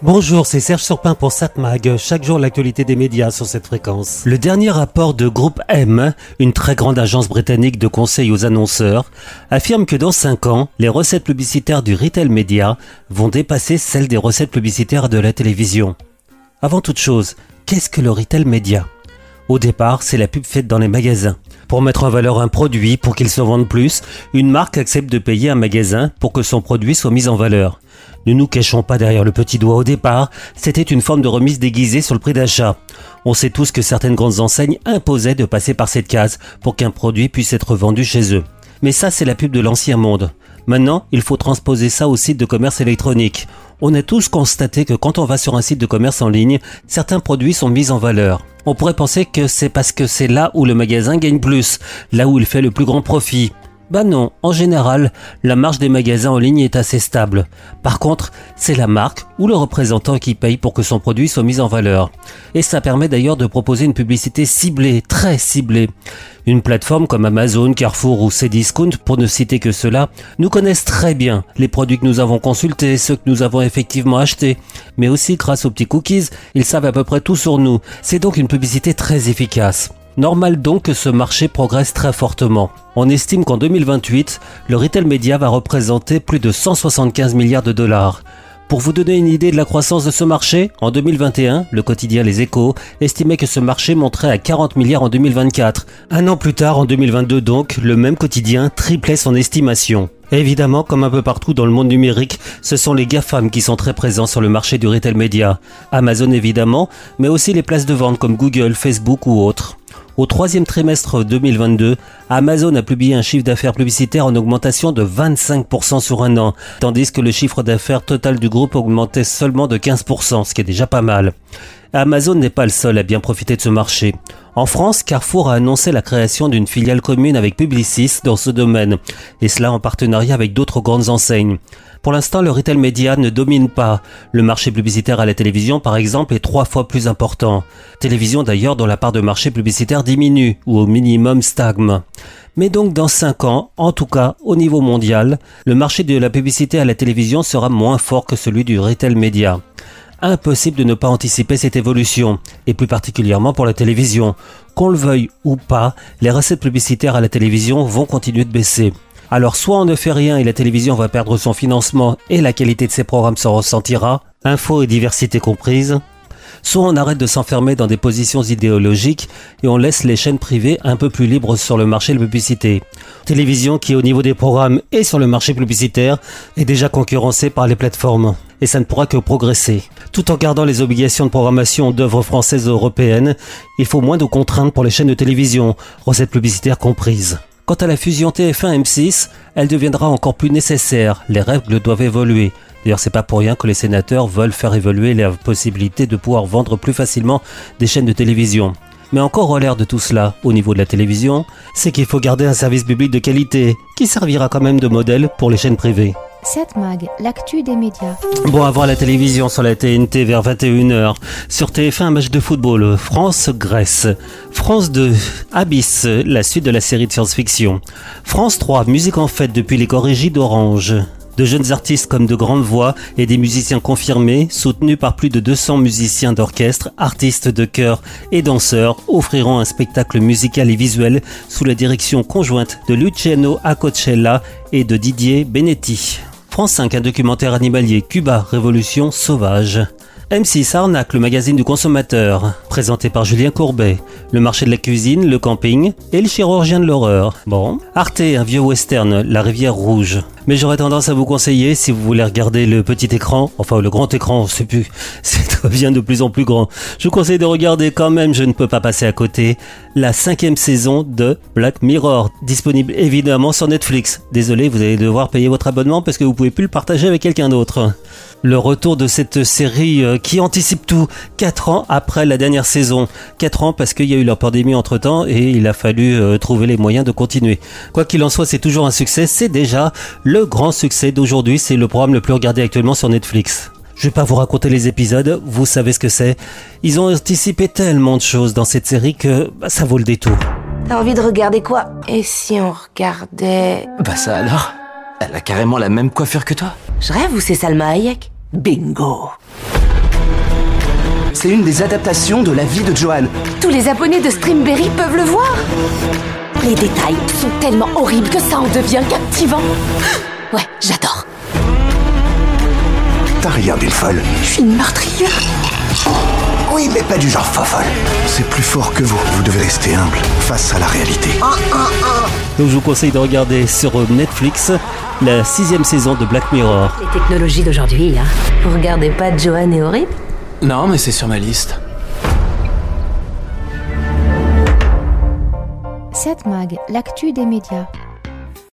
Bonjour, c'est Serge Surpin pour SatMag. Chaque jour, l'actualité des médias sur cette fréquence. Le dernier rapport de Groupe M, une très grande agence britannique de conseil aux annonceurs, affirme que dans 5 ans, les recettes publicitaires du retail média vont dépasser celles des recettes publicitaires de la télévision. Avant toute chose, qu'est-ce que le retail média Au départ, c'est la pub faite dans les magasins. Pour mettre en valeur un produit, pour qu'il se vende plus, une marque accepte de payer un magasin pour que son produit soit mis en valeur. Ne nous cachons pas derrière le petit doigt au départ, c'était une forme de remise déguisée sur le prix d'achat. On sait tous que certaines grandes enseignes imposaient de passer par cette case pour qu'un produit puisse être vendu chez eux. Mais ça, c'est la pub de l'ancien monde. Maintenant, il faut transposer ça au site de commerce électronique. On a tous constaté que quand on va sur un site de commerce en ligne, certains produits sont mis en valeur. On pourrait penser que c'est parce que c'est là où le magasin gagne plus, là où il fait le plus grand profit. Bah non, en général, la marge des magasins en ligne est assez stable. Par contre, c'est la marque ou le représentant qui paye pour que son produit soit mis en valeur. Et ça permet d'ailleurs de proposer une publicité ciblée, très ciblée. Une plateforme comme Amazon, Carrefour ou Cdiscount, pour ne citer que cela, nous connaissent très bien les produits que nous avons consultés, ceux que nous avons effectivement achetés. Mais aussi grâce aux petits cookies, ils savent à peu près tout sur nous. C'est donc une publicité très efficace. Normal donc que ce marché progresse très fortement. On estime qu'en 2028, le retail média va représenter plus de 175 milliards de dollars. Pour vous donner une idée de la croissance de ce marché, en 2021, le quotidien Les Échos estimait que ce marché monterait à 40 milliards en 2024. Un an plus tard, en 2022 donc, le même quotidien triplait son estimation. Évidemment, comme un peu partout dans le monde numérique, ce sont les GAFAM qui sont très présents sur le marché du retail média. Amazon évidemment, mais aussi les places de vente comme Google, Facebook ou autres. Au troisième trimestre 2022, Amazon a publié un chiffre d'affaires publicitaire en augmentation de 25% sur un an, tandis que le chiffre d'affaires total du groupe augmentait seulement de 15%, ce qui est déjà pas mal. Amazon n'est pas le seul à bien profiter de ce marché. En France, Carrefour a annoncé la création d'une filiale commune avec Publicis dans ce domaine, et cela en partenariat avec d'autres grandes enseignes. Pour l'instant, le retail média ne domine pas. Le marché publicitaire à la télévision, par exemple, est trois fois plus important. Télévision d'ailleurs dont la part de marché publicitaire diminue, ou au minimum stagne. Mais donc dans 5 ans, en tout cas au niveau mondial, le marché de la publicité à la télévision sera moins fort que celui du retail média. Impossible de ne pas anticiper cette évolution, et plus particulièrement pour la télévision. Qu'on le veuille ou pas, les recettes publicitaires à la télévision vont continuer de baisser. Alors soit on ne fait rien et la télévision va perdre son financement et la qualité de ses programmes se ressentira, info et diversité comprises, soit on arrête de s'enfermer dans des positions idéologiques et on laisse les chaînes privées un peu plus libres sur le marché de la publicité. Télévision qui au niveau des programmes et sur le marché publicitaire est déjà concurrencée par les plateformes. Et ça ne pourra que progresser. Tout en gardant les obligations de programmation d'œuvres françaises et européennes, il faut moins de contraintes pour les chaînes de télévision, recettes publicitaires comprises. Quant à la fusion TF1-M6, elle deviendra encore plus nécessaire. Les règles doivent évoluer. D'ailleurs, c'est pas pour rien que les sénateurs veulent faire évoluer la possibilité de pouvoir vendre plus facilement des chaînes de télévision. Mais encore au l'air de tout cela, au niveau de la télévision, c'est qu'il faut garder un service public de qualité, qui servira quand même de modèle pour les chaînes privées. 7 Mag, l'actu des médias. Bon, à voir la télévision sur la TNT vers 21h. Sur TF1, un match de football. France-Grèce. France 2, Abyss, la suite de la série de science-fiction. France 3, musique en fête depuis les corrigies d'Orange. De jeunes artistes comme de grandes voix et des musiciens confirmés, soutenus par plus de 200 musiciens d'orchestre, artistes de chœur et danseurs, offriront un spectacle musical et visuel sous la direction conjointe de Luciano Acocella et de Didier Benetti. France 5, un documentaire animalier Cuba, Révolution sauvage. M6 Arnaque, le magazine du consommateur, présenté par Julien Courbet. Le marché de la cuisine, le camping et le chirurgien de l'horreur. Bon. Arte, un vieux western, La rivière rouge. Mais j'aurais tendance à vous conseiller, si vous voulez regarder le petit écran, enfin le grand écran, c'est plus, ça devient de plus en plus grand. Je vous conseille de regarder quand même, je ne peux pas passer à côté, la cinquième saison de Black Mirror, disponible évidemment sur Netflix. Désolé, vous allez devoir payer votre abonnement parce que vous pouvez plus le partager avec quelqu'un d'autre le retour de cette série euh, qui anticipe tout 4 ans après la dernière saison. 4 ans parce qu'il y a eu la pandémie entre temps et il a fallu euh, trouver les moyens de continuer. Quoi qu'il en soit, c'est toujours un succès. C'est déjà le grand succès d'aujourd'hui. C'est le programme le plus regardé actuellement sur Netflix. Je vais pas vous raconter les épisodes, vous savez ce que c'est. Ils ont anticipé tellement de choses dans cette série que bah, ça vaut le détour. T'as envie de regarder quoi? Et si on regardait... Bah ça alors? Elle a carrément la même coiffure que toi? Je rêve ou c'est Salma Hayek? Bingo C'est une des adaptations de la vie de Johan. Tous les abonnés de Streamberry peuvent le voir. Les détails sont tellement horribles que ça en devient captivant. Ouais, j'adore. T'as rien d'une folle. Je suis une meurtrière. Oui, mais pas du genre fofolle. C'est plus fort que vous. Vous devez rester humble face à la réalité. Donc je vous conseille de regarder sur Netflix la sixième saison de Black Mirror. Les technologies d'aujourd'hui, là. Vous regardez pas Johan et horrible Non, mais c'est sur ma liste. 7 Mag, l'actu des médias.